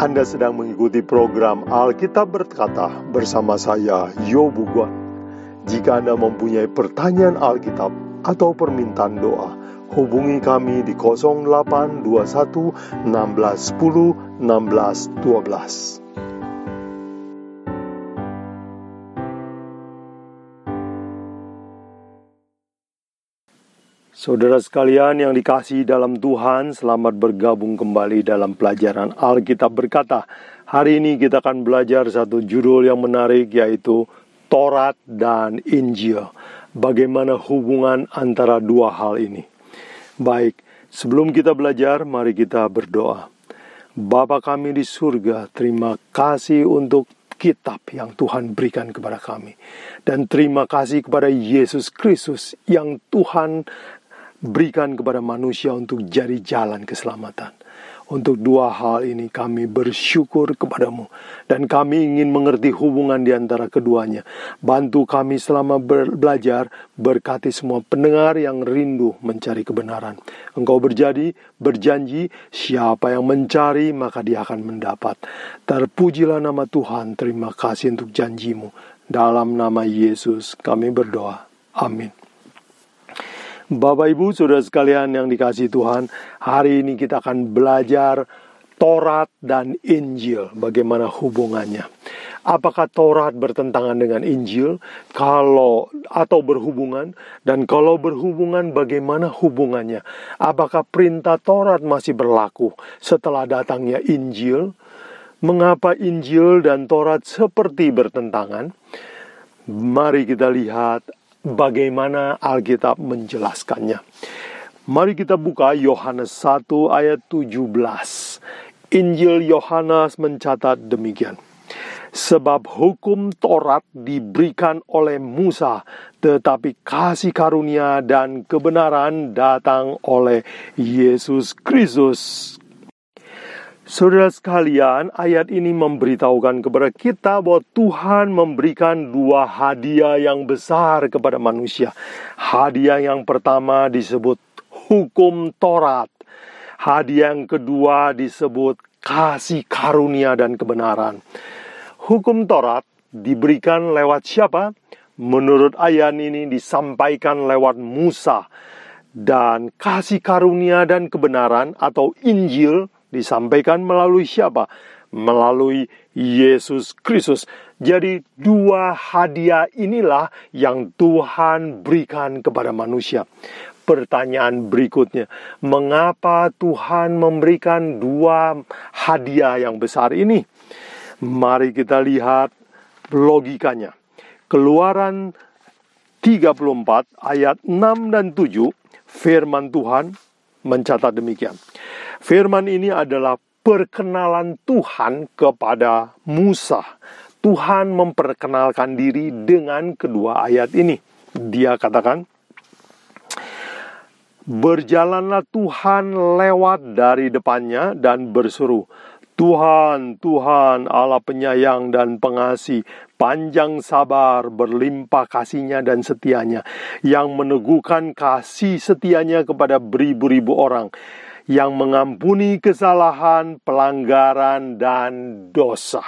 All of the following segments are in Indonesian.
Anda sedang mengikuti program Alkitab Berkata bersama saya, Yobu Guan. Jika Anda mempunyai pertanyaan Alkitab atau permintaan doa, hubungi kami di 0821 1610 1612. Saudara sekalian yang dikasih dalam Tuhan, selamat bergabung kembali dalam pelajaran Alkitab berkata. Hari ini kita akan belajar satu judul yang menarik yaitu Torat dan Injil. Bagaimana hubungan antara dua hal ini? Baik, sebelum kita belajar, mari kita berdoa. Bapa kami di surga, terima kasih untuk kitab yang Tuhan berikan kepada kami. Dan terima kasih kepada Yesus Kristus yang Tuhan berikan kepada manusia untuk jadi jalan keselamatan. Untuk dua hal ini kami bersyukur kepadamu dan kami ingin mengerti hubungan di antara keduanya. Bantu kami selama belajar, berkati semua pendengar yang rindu mencari kebenaran. Engkau berjadi, berjanji, siapa yang mencari maka dia akan mendapat. Terpujilah nama Tuhan, terima kasih untuk janjimu. Dalam nama Yesus kami berdoa. Amin. Bapak Ibu Saudara sekalian yang dikasih Tuhan, hari ini kita akan belajar Taurat dan Injil, bagaimana hubungannya. Apakah Taurat bertentangan dengan Injil? Kalau atau berhubungan dan kalau berhubungan bagaimana hubungannya? Apakah perintah Taurat masih berlaku setelah datangnya Injil? Mengapa Injil dan Taurat seperti bertentangan? Mari kita lihat bagaimana Alkitab menjelaskannya. Mari kita buka Yohanes 1 ayat 17. Injil Yohanes mencatat demikian. Sebab hukum Taurat diberikan oleh Musa, tetapi kasih karunia dan kebenaran datang oleh Yesus Kristus. Saudara sekalian, ayat ini memberitahukan kepada kita bahwa Tuhan memberikan dua hadiah yang besar kepada manusia. Hadiah yang pertama disebut hukum Taurat. Hadiah yang kedua disebut kasih karunia dan kebenaran. Hukum Taurat diberikan lewat siapa? Menurut ayat ini disampaikan lewat Musa. Dan kasih karunia dan kebenaran atau Injil disampaikan melalui siapa? Melalui Yesus Kristus. Jadi, dua hadiah inilah yang Tuhan berikan kepada manusia. Pertanyaan berikutnya, mengapa Tuhan memberikan dua hadiah yang besar ini? Mari kita lihat logikanya. Keluaran 34 ayat 6 dan 7 firman Tuhan mencatat demikian. Firman ini adalah perkenalan Tuhan kepada Musa. Tuhan memperkenalkan diri dengan kedua ayat ini. Dia katakan, Berjalanlah Tuhan lewat dari depannya dan berseru, Tuhan, Tuhan Allah penyayang dan pengasih, panjang sabar, berlimpah kasihnya dan setianya, yang meneguhkan kasih setianya kepada beribu-ribu orang, yang mengampuni kesalahan, pelanggaran, dan dosa.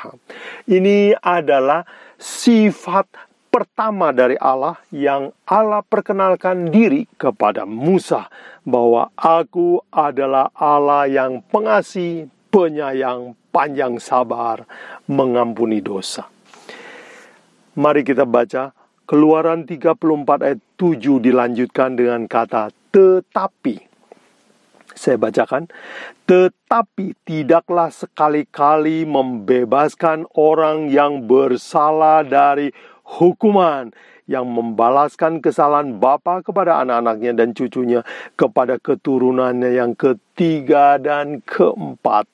Ini adalah sifat pertama dari Allah yang Allah perkenalkan diri kepada Musa bahwa aku adalah Allah yang pengasih, penyayang, panjang sabar, mengampuni dosa. Mari kita baca Keluaran 34 ayat 7 dilanjutkan dengan kata tetapi. Saya bacakan, tetapi tidaklah sekali-kali membebaskan orang yang bersalah dari hukuman yang membalaskan kesalahan bapa kepada anak-anaknya dan cucunya kepada keturunannya yang ketiga dan keempat.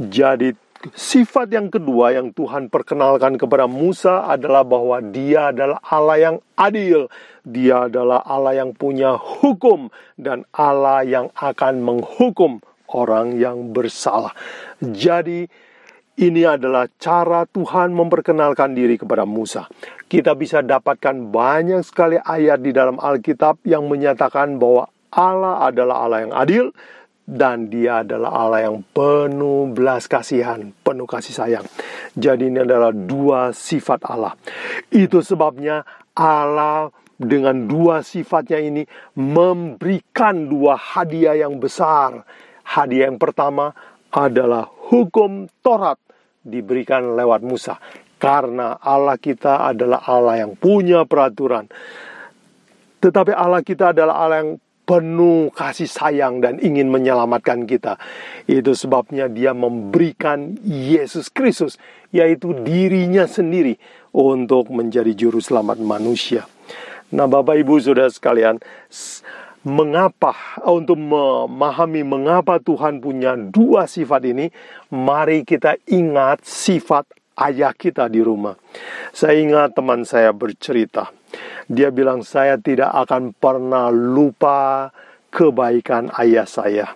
Jadi sifat yang kedua yang Tuhan perkenalkan kepada Musa adalah bahwa dia adalah Allah yang adil. Dia adalah Allah yang punya hukum dan Allah yang akan menghukum orang yang bersalah. Jadi ini adalah cara Tuhan memperkenalkan diri kepada Musa. Kita bisa dapatkan banyak sekali ayat di dalam Alkitab yang menyatakan bahwa Allah adalah Allah yang adil, dan dia adalah Allah yang penuh belas kasihan, penuh kasih sayang. Jadi ini adalah dua sifat Allah. Itu sebabnya Allah dengan dua sifatnya ini memberikan dua hadiah yang besar. Hadiah yang pertama adalah hukum Taurat diberikan lewat Musa. Karena Allah kita adalah Allah yang punya peraturan. Tetapi Allah kita adalah Allah yang penuh kasih sayang dan ingin menyelamatkan kita. Itu sebabnya dia memberikan Yesus Kristus, yaitu dirinya sendiri untuk menjadi juru selamat manusia. Nah, Bapak Ibu Saudara sekalian, mengapa untuk memahami mengapa Tuhan punya dua sifat ini, mari kita ingat sifat ayah kita di rumah. Saya ingat teman saya bercerita dia bilang, "Saya tidak akan pernah lupa kebaikan ayah saya."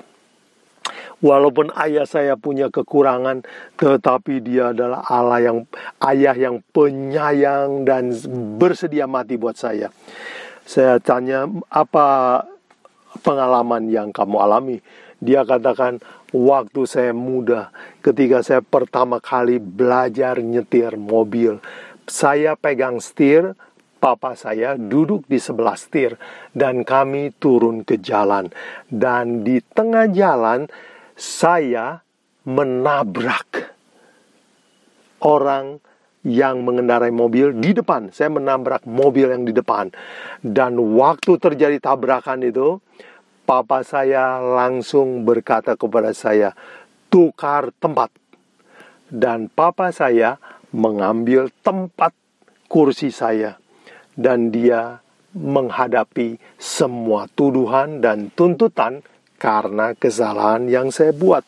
Walaupun ayah saya punya kekurangan, tetapi dia adalah Allah yang ayah yang penyayang dan bersedia mati buat saya. Saya tanya, "Apa pengalaman yang kamu alami?" Dia katakan, "Waktu saya muda, ketika saya pertama kali belajar nyetir mobil, saya pegang setir, papa saya duduk di sebelah setir dan kami turun ke jalan. Dan di tengah jalan saya menabrak orang yang mengendarai mobil di depan. Saya menabrak mobil yang di depan. Dan waktu terjadi tabrakan itu, papa saya langsung berkata kepada saya, "Tukar tempat." Dan papa saya mengambil tempat kursi saya dan dia menghadapi semua tuduhan dan tuntutan karena kesalahan yang saya buat.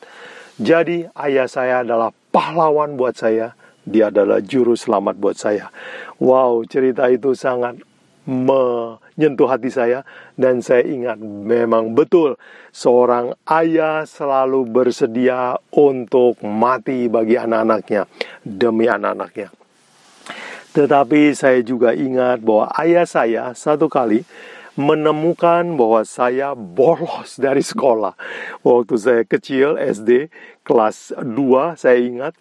Jadi ayah saya adalah pahlawan buat saya, dia adalah juru selamat buat saya. Wow, cerita itu sangat menyentuh hati saya dan saya ingat memang betul seorang ayah selalu bersedia untuk mati bagi anak-anaknya demi anak-anaknya. Tetapi saya juga ingat bahwa ayah saya satu kali menemukan bahwa saya bolos dari sekolah. Waktu saya kecil SD kelas 2 saya ingat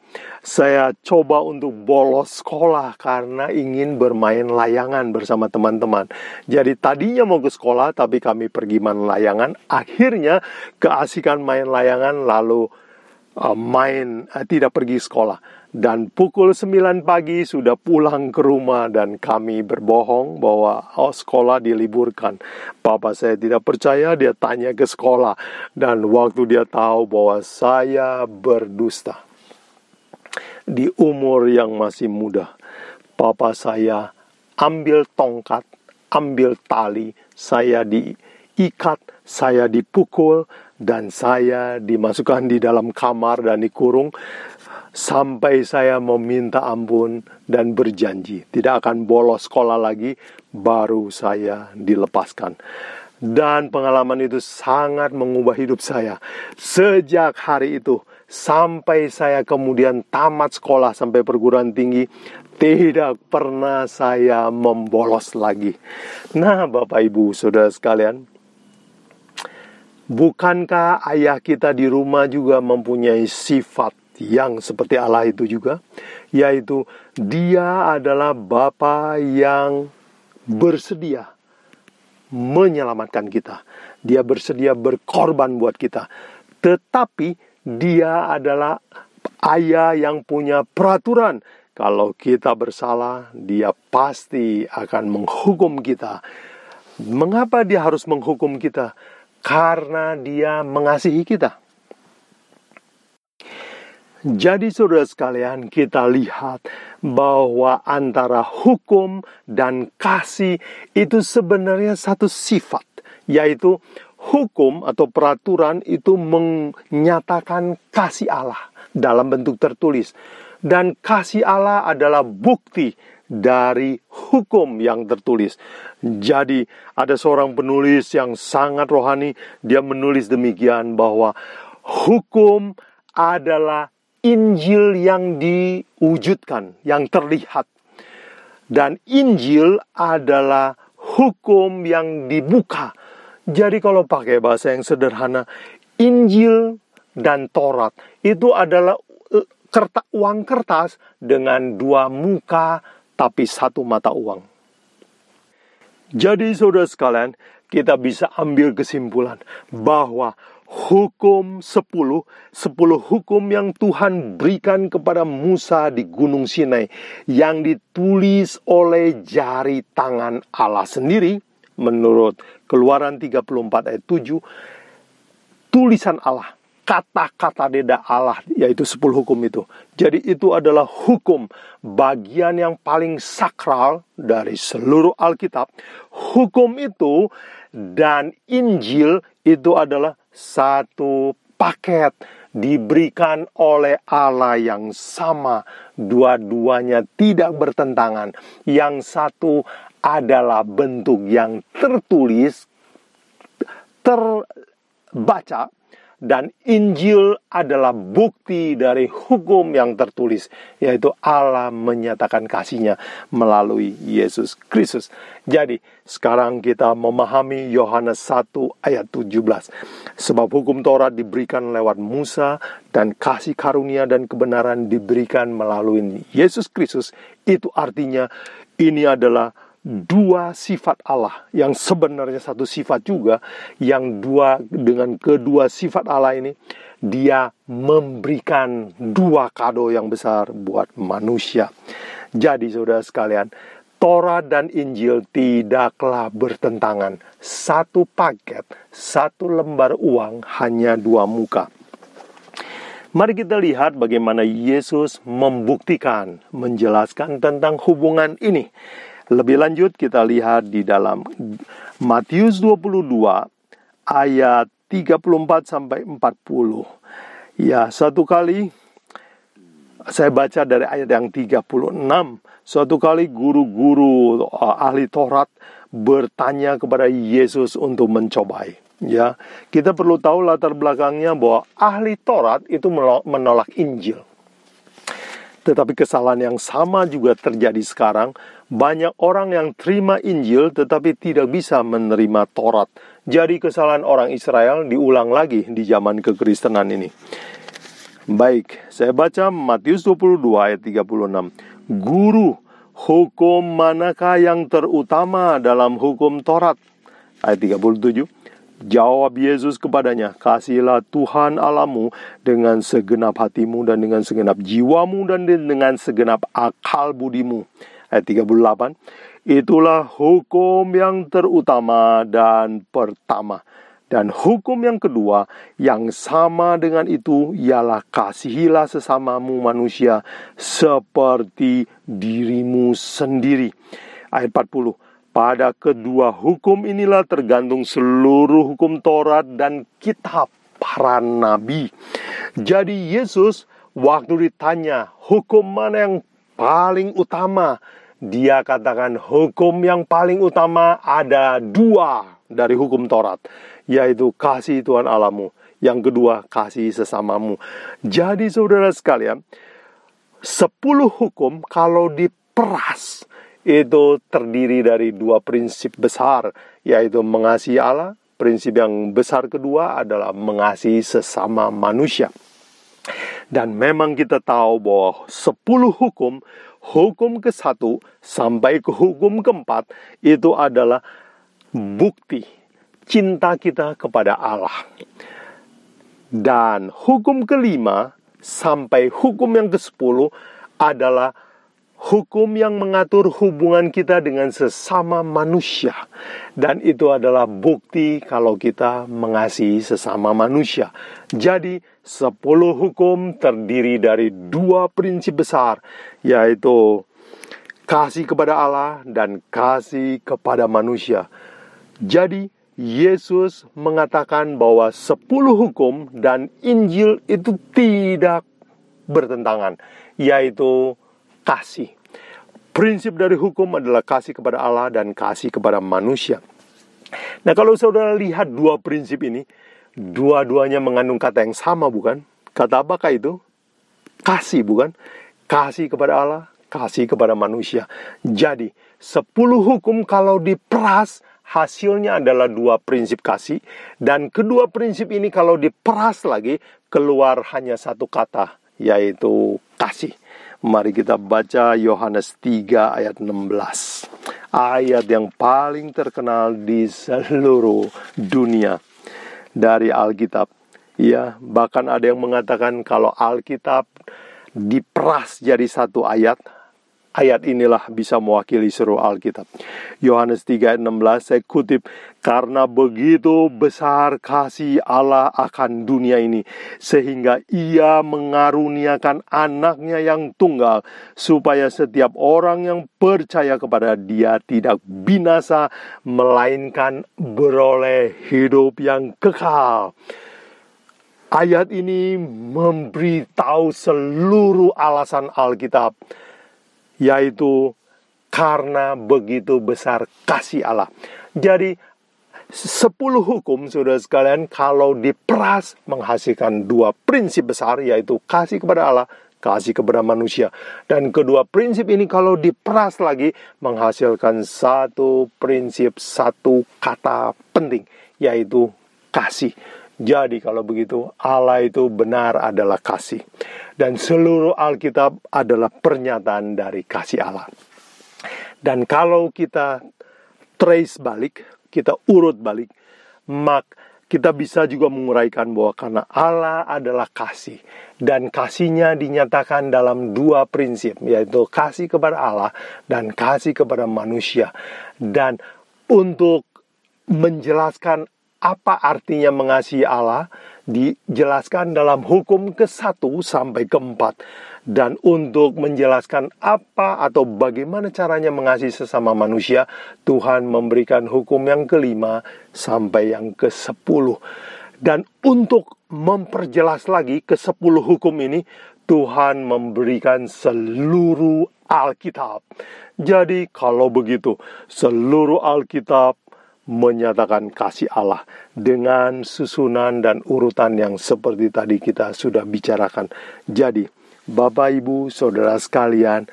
saya coba untuk bolos sekolah karena ingin bermain layangan bersama teman-teman. Jadi tadinya mau ke sekolah tapi kami pergi main layangan. Akhirnya keasikan main layangan lalu uh, main uh, tidak pergi sekolah dan pukul 9 pagi sudah pulang ke rumah dan kami berbohong bahwa oh, sekolah diliburkan. Papa saya tidak percaya, dia tanya ke sekolah dan waktu dia tahu bahwa saya berdusta. Di umur yang masih muda, papa saya ambil tongkat, ambil tali, saya diikat, saya dipukul, dan saya dimasukkan di dalam kamar dan dikurung sampai saya meminta ampun dan berjanji tidak akan bolos sekolah lagi, baru saya dilepaskan. Dan pengalaman itu sangat mengubah hidup saya. Sejak hari itu sampai saya kemudian tamat sekolah sampai perguruan tinggi, tidak pernah saya membolos lagi. Nah, Bapak Ibu, Saudara sekalian, bukankah ayah kita di rumah juga mempunyai sifat yang seperti Allah itu juga, yaitu Dia adalah Bapa yang bersedia menyelamatkan kita. Dia bersedia berkorban buat kita. Tetapi dia adalah ayah yang punya peraturan. Kalau kita bersalah, dia pasti akan menghukum kita. Mengapa dia harus menghukum kita? Karena dia mengasihi kita. Jadi saudara sekalian kita lihat bahwa antara hukum dan kasih itu sebenarnya satu sifat yaitu hukum atau peraturan itu menyatakan kasih Allah dalam bentuk tertulis dan kasih Allah adalah bukti dari hukum yang tertulis. Jadi ada seorang penulis yang sangat rohani dia menulis demikian bahwa hukum adalah Injil yang diwujudkan, yang terlihat. Dan Injil adalah hukum yang dibuka. Jadi kalau pakai bahasa yang sederhana, Injil dan Taurat itu adalah eh, kertas, uang kertas dengan dua muka tapi satu mata uang. Jadi saudara sekalian, kita bisa ambil kesimpulan bahwa hukum 10, 10 hukum yang Tuhan berikan kepada Musa di Gunung Sinai yang ditulis oleh jari tangan Allah sendiri menurut Keluaran 34 ayat 7 tulisan Allah kata-kata deda Allah yaitu 10 hukum itu. Jadi itu adalah hukum bagian yang paling sakral dari seluruh Alkitab. Hukum itu dan Injil itu adalah satu paket diberikan oleh Allah yang sama. Dua-duanya tidak bertentangan. Yang satu adalah bentuk yang tertulis, terbaca, dan Injil adalah bukti dari hukum yang tertulis, yaitu Allah menyatakan kasihnya melalui Yesus Kristus. Jadi, sekarang kita memahami Yohanes 1 ayat 17. Sebab hukum Taurat diberikan lewat Musa dan kasih karunia dan kebenaran diberikan melalui Yesus Kristus. Itu artinya ini adalah dua sifat Allah yang sebenarnya satu sifat juga yang dua dengan kedua sifat Allah ini dia memberikan dua kado yang besar buat manusia. Jadi saudara sekalian, Torah dan Injil tidaklah bertentangan. Satu paket, satu lembar uang hanya dua muka. Mari kita lihat bagaimana Yesus membuktikan, menjelaskan tentang hubungan ini. Lebih lanjut kita lihat di dalam Matius 22 ayat 34 sampai 40. Ya, satu kali saya baca dari ayat yang 36. Suatu kali guru-guru uh, ahli Taurat bertanya kepada Yesus untuk mencobai. Ya, kita perlu tahu latar belakangnya bahwa ahli Taurat itu menolak Injil. Tetapi kesalahan yang sama juga terjadi sekarang. Banyak orang yang terima Injil tetapi tidak bisa menerima Taurat. Jadi kesalahan orang Israel diulang lagi di zaman kekristenan ini. Baik, saya baca Matius 22 ayat 36. Guru, hukum manakah yang terutama dalam hukum Taurat? Ayat 37. Jawab Yesus kepadanya, Kasihilah Tuhan Alamu dengan segenap hatimu dan dengan segenap jiwamu dan dengan segenap akal budimu. Ayat 38, Itulah hukum yang terutama dan pertama. Dan hukum yang kedua yang sama dengan itu ialah kasihilah sesamamu manusia seperti dirimu sendiri. Ayat 40. Pada kedua hukum inilah tergantung seluruh hukum Taurat dan kitab para nabi. Jadi Yesus waktu ditanya hukum mana yang paling utama, dia katakan hukum yang paling utama ada dua dari hukum Taurat, yaitu kasih Tuhan Alamu. Yang kedua, kasih sesamamu. Jadi saudara sekalian, sepuluh hukum kalau diperas, itu terdiri dari dua prinsip besar, yaitu mengasihi Allah. Prinsip yang besar kedua adalah mengasihi sesama manusia. Dan memang kita tahu bahwa sepuluh hukum, hukum ke satu sampai ke hukum keempat itu adalah bukti cinta kita kepada Allah. Dan hukum kelima sampai hukum yang ke sepuluh adalah hukum yang mengatur hubungan kita dengan sesama manusia, dan itu adalah bukti kalau kita mengasihi sesama manusia. Jadi, sepuluh hukum terdiri dari dua prinsip besar, yaitu kasih kepada Allah dan kasih kepada manusia. Jadi, Yesus mengatakan bahwa sepuluh hukum dan Injil itu tidak bertentangan, yaitu kasih. Prinsip dari hukum adalah kasih kepada Allah dan kasih kepada manusia. Nah, kalau saudara lihat dua prinsip ini, dua-duanya mengandung kata yang sama, bukan? Kata apakah itu? Kasih, bukan? Kasih kepada Allah, kasih kepada manusia. Jadi, sepuluh hukum kalau diperas hasilnya adalah dua prinsip kasih dan kedua prinsip ini kalau diperas lagi keluar hanya satu kata yaitu kasih. Mari kita baca Yohanes 3 ayat 16. Ayat yang paling terkenal di seluruh dunia dari Alkitab. Ya, bahkan ada yang mengatakan kalau Alkitab diperas jadi satu ayat, Ayat inilah bisa mewakili seluruh Alkitab. Yohanes 3 ayat 16 saya kutip, karena begitu besar kasih Allah akan dunia ini, sehingga ia mengaruniakan anaknya yang tunggal, supaya setiap orang yang percaya kepada dia tidak binasa, melainkan beroleh hidup yang kekal. Ayat ini memberitahu seluruh alasan Alkitab yaitu karena begitu besar kasih Allah. Jadi sepuluh hukum sudah sekalian kalau diperas menghasilkan dua prinsip besar yaitu kasih kepada Allah, kasih kepada manusia. Dan kedua prinsip ini kalau diperas lagi menghasilkan satu prinsip, satu kata penting yaitu kasih. Jadi kalau begitu Allah itu benar adalah kasih. Dan seluruh Alkitab adalah pernyataan dari kasih Allah. Dan kalau kita trace balik, kita urut balik, mak kita bisa juga menguraikan bahwa karena Allah adalah kasih dan kasihnya dinyatakan dalam dua prinsip yaitu kasih kepada Allah dan kasih kepada manusia dan untuk menjelaskan apa artinya mengasihi Allah dijelaskan dalam hukum ke-1 sampai ke-4 dan untuk menjelaskan apa atau bagaimana caranya mengasihi sesama manusia Tuhan memberikan hukum yang kelima sampai yang ke-10 dan untuk memperjelas lagi ke-10 hukum ini Tuhan memberikan seluruh Alkitab. Jadi kalau begitu seluruh Alkitab menyatakan kasih Allah dengan susunan dan urutan yang seperti tadi kita sudah bicarakan. Jadi, Bapak Ibu, saudara sekalian,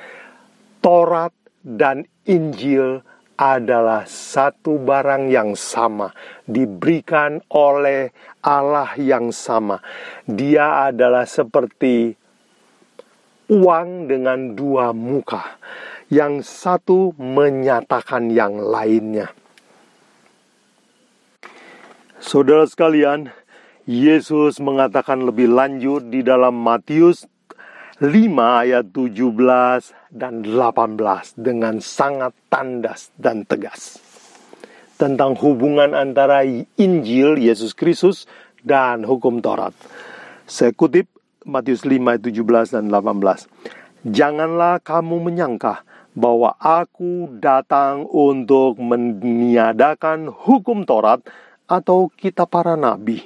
Taurat dan Injil adalah satu barang yang sama, diberikan oleh Allah yang sama. Dia adalah seperti uang dengan dua muka, yang satu menyatakan yang lainnya. Saudara sekalian, Yesus mengatakan lebih lanjut di dalam Matius 5 ayat 17 dan 18 dengan sangat tandas dan tegas tentang hubungan antara Injil Yesus Kristus dan hukum Taurat. Saya kutip Matius 5 ayat 17 dan 18. Janganlah kamu menyangka bahwa aku datang untuk meniadakan hukum Taurat atau kita para nabi.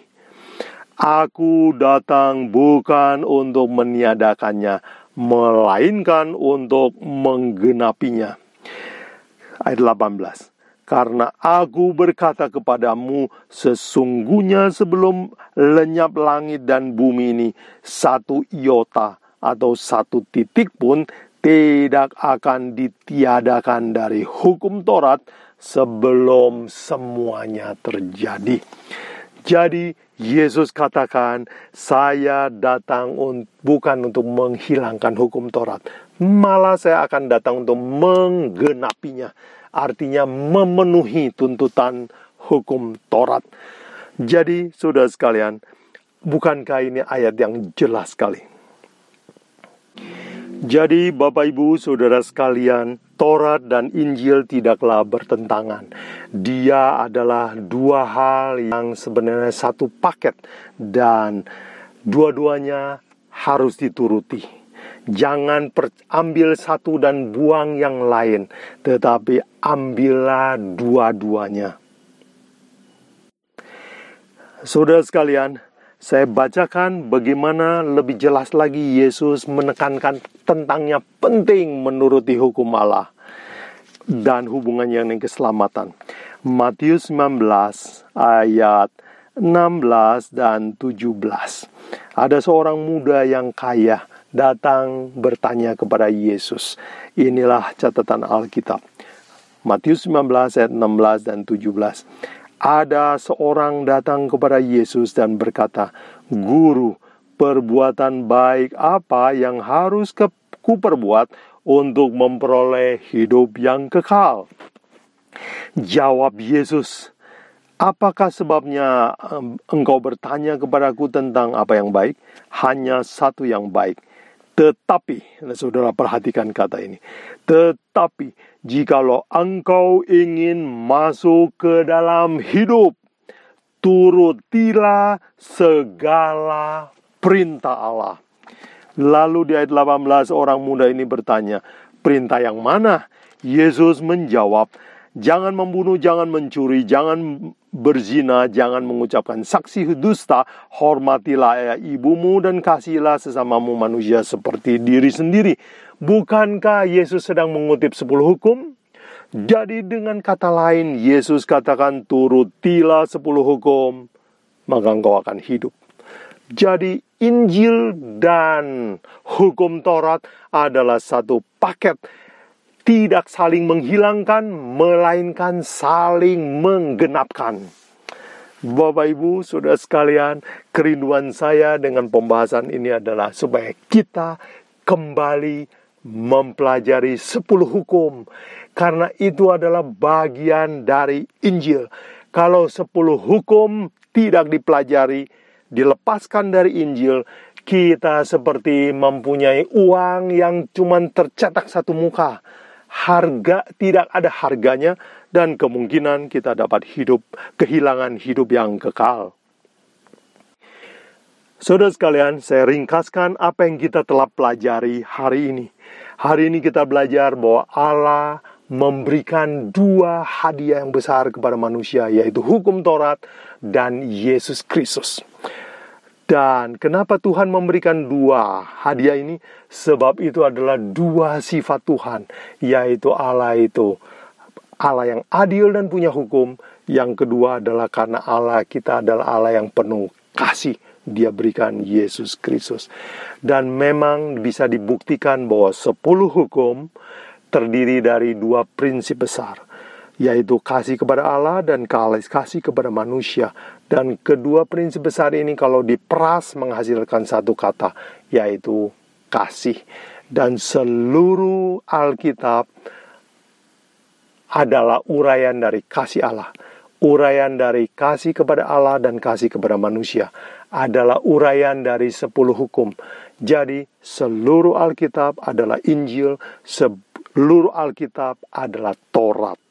Aku datang bukan untuk meniadakannya, melainkan untuk menggenapinya. Ayat 18. Karena aku berkata kepadamu, sesungguhnya sebelum lenyap langit dan bumi ini, satu iota atau satu titik pun tidak akan ditiadakan dari hukum Taurat sebelum semuanya terjadi. Jadi Yesus katakan, saya datang un bukan untuk menghilangkan hukum Taurat, malah saya akan datang untuk menggenapinya. Artinya memenuhi tuntutan hukum Taurat. Jadi, sudah sekalian, bukankah ini ayat yang jelas sekali? Jadi, Bapak, Ibu, saudara sekalian, Taurat dan Injil tidaklah bertentangan. Dia adalah dua hal yang sebenarnya satu paket, dan dua-duanya harus dituruti. Jangan ambil satu dan buang yang lain, tetapi ambillah dua-duanya. Saudara sekalian, saya bacakan bagaimana lebih jelas lagi Yesus menekankan tentangnya penting menuruti hukum Allah dan hubungannya dengan keselamatan. Matius 19 ayat 16 dan 17. Ada seorang muda yang kaya datang bertanya kepada Yesus. Inilah catatan Alkitab. Matius 19 ayat 16 dan 17. Ada seorang datang kepada Yesus dan berkata, "Guru, perbuatan baik apa yang harus kuperbuat untuk memperoleh hidup yang kekal?" Jawab Yesus, Apakah sebabnya engkau bertanya kepadaku tentang apa yang baik? Hanya satu yang baik. Tetapi, nah saudara perhatikan kata ini. Tetapi, jikalau engkau ingin masuk ke dalam hidup, turutilah segala perintah Allah. Lalu di ayat 18 orang muda ini bertanya, perintah yang mana? Yesus menjawab, Jangan membunuh, jangan mencuri, jangan berzina, jangan mengucapkan saksi dusta, hormatilah ayah ibumu dan kasihilah sesamamu manusia seperti diri sendiri. Bukankah Yesus sedang mengutip sepuluh hukum? Jadi dengan kata lain, Yesus katakan turutilah sepuluh hukum, maka engkau akan hidup. Jadi Injil dan hukum Taurat adalah satu paket tidak saling menghilangkan, melainkan saling menggenapkan. Bapak Ibu, sudah sekalian, kerinduan saya dengan pembahasan ini adalah supaya kita kembali mempelajari sepuluh hukum. Karena itu adalah bagian dari Injil. Kalau sepuluh hukum tidak dipelajari, dilepaskan dari Injil, kita seperti mempunyai uang yang cuma tercetak satu muka harga tidak ada harganya dan kemungkinan kita dapat hidup kehilangan hidup yang kekal. Saudara sekalian, saya ringkaskan apa yang kita telah pelajari hari ini. Hari ini kita belajar bahwa Allah memberikan dua hadiah yang besar kepada manusia, yaitu hukum Taurat dan Yesus Kristus. Dan kenapa Tuhan memberikan dua hadiah ini? Sebab itu adalah dua sifat Tuhan, yaitu Allah itu Allah yang adil dan punya hukum. Yang kedua adalah karena Allah kita adalah Allah yang penuh kasih. Dia berikan Yesus Kristus. Dan memang bisa dibuktikan bahwa sepuluh hukum terdiri dari dua prinsip besar yaitu kasih kepada Allah dan kasih kepada manusia. Dan kedua prinsip besar ini kalau diperas menghasilkan satu kata, yaitu kasih. Dan seluruh Alkitab adalah uraian dari kasih Allah. Uraian dari kasih kepada Allah dan kasih kepada manusia adalah uraian dari sepuluh hukum. Jadi seluruh Alkitab adalah Injil, seluruh Alkitab adalah Taurat.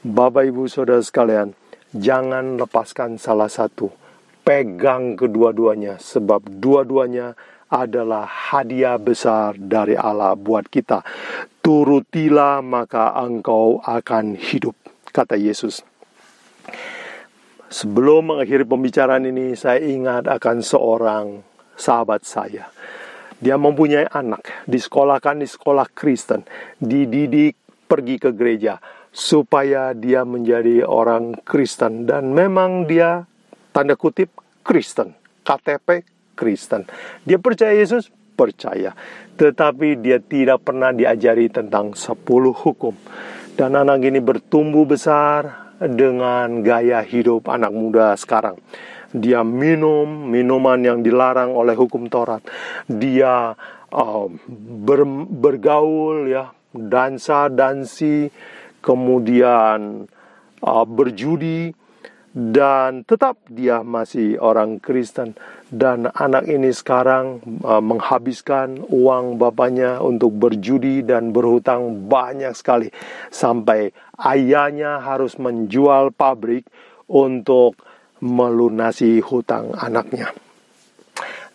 Bapak Ibu Saudara sekalian, jangan lepaskan salah satu. Pegang kedua-duanya sebab dua-duanya adalah hadiah besar dari Allah buat kita. Turutilah maka engkau akan hidup, kata Yesus. Sebelum mengakhiri pembicaraan ini, saya ingat akan seorang sahabat saya. Dia mempunyai anak, disekolahkan di sekolah Kristen, dididik pergi ke gereja supaya dia menjadi orang Kristen dan memang dia tanda kutip Kristen, KTP Kristen. Dia percaya Yesus, percaya. Tetapi dia tidak pernah diajari tentang sepuluh hukum. Dan anak ini bertumbuh besar dengan gaya hidup anak muda sekarang. Dia minum minuman yang dilarang oleh hukum Taurat. Dia uh, ber, bergaul ya, dansa, dansi, kemudian uh, berjudi dan tetap dia masih orang Kristen. Dan anak ini sekarang uh, menghabiskan uang bapaknya untuk berjudi dan berhutang banyak sekali. Sampai ayahnya harus menjual pabrik untuk melunasi hutang anaknya.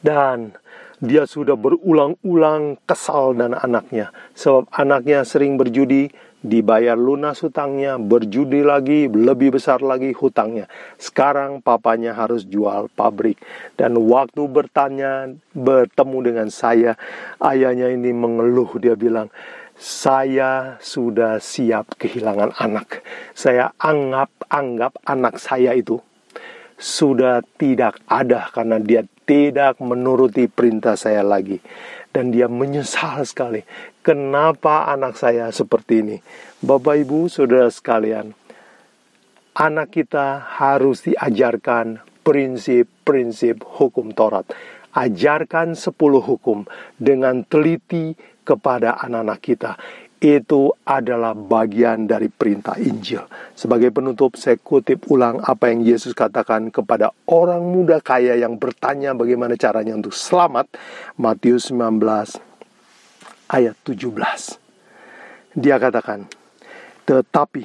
Dan dia sudah berulang-ulang kesal dan anaknya. Sebab anaknya sering berjudi dibayar lunas hutangnya, berjudi lagi, lebih besar lagi hutangnya. Sekarang papanya harus jual pabrik. Dan waktu bertanya, bertemu dengan saya, ayahnya ini mengeluh, dia bilang, saya sudah siap kehilangan anak. Saya anggap anggap anak saya itu sudah tidak ada karena dia tidak menuruti perintah saya lagi. Dan dia menyesal sekali. Kenapa anak saya seperti ini? Bapak, ibu, saudara sekalian, anak kita harus diajarkan prinsip-prinsip hukum Taurat. Ajarkan sepuluh hukum dengan teliti kepada anak-anak kita itu adalah bagian dari perintah Injil. Sebagai penutup, saya kutip ulang apa yang Yesus katakan kepada orang muda kaya yang bertanya bagaimana caranya untuk selamat. Matius 19 ayat 17. Dia katakan, "Tetapi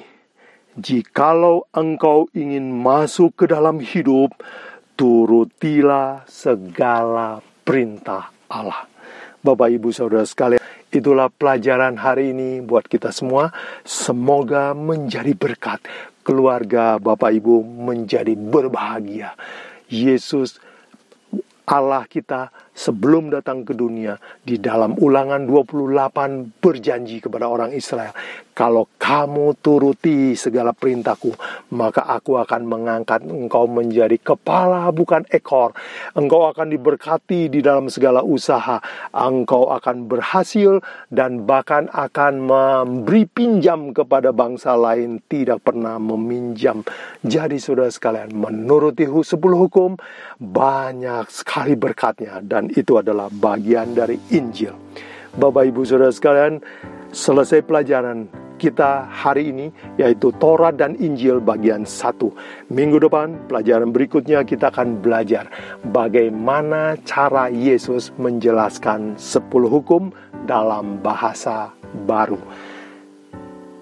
jikalau engkau ingin masuk ke dalam hidup, turutilah segala perintah Allah." Bapak, Ibu, Saudara sekalian, Itulah pelajaran hari ini buat kita semua. Semoga menjadi berkat. Keluarga Bapak Ibu menjadi berbahagia. Yesus Allah kita sebelum datang ke dunia di dalam ulangan 28 berjanji kepada orang Israel kalau kamu turuti segala perintahku, maka aku akan mengangkat engkau menjadi kepala bukan ekor. Engkau akan diberkati di dalam segala usaha. Engkau akan berhasil dan bahkan akan memberi pinjam kepada bangsa lain, tidak pernah meminjam. Jadi saudara sekalian, menuruti 10 hukum, banyak sekali berkatnya dan itu adalah bagian dari Injil. Bapak Ibu Saudara sekalian, selesai pelajaran kita hari ini yaitu Torah dan Injil bagian 1. Minggu depan pelajaran berikutnya kita akan belajar bagaimana cara Yesus menjelaskan 10 hukum dalam bahasa baru.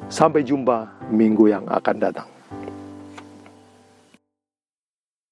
Sampai jumpa minggu yang akan datang.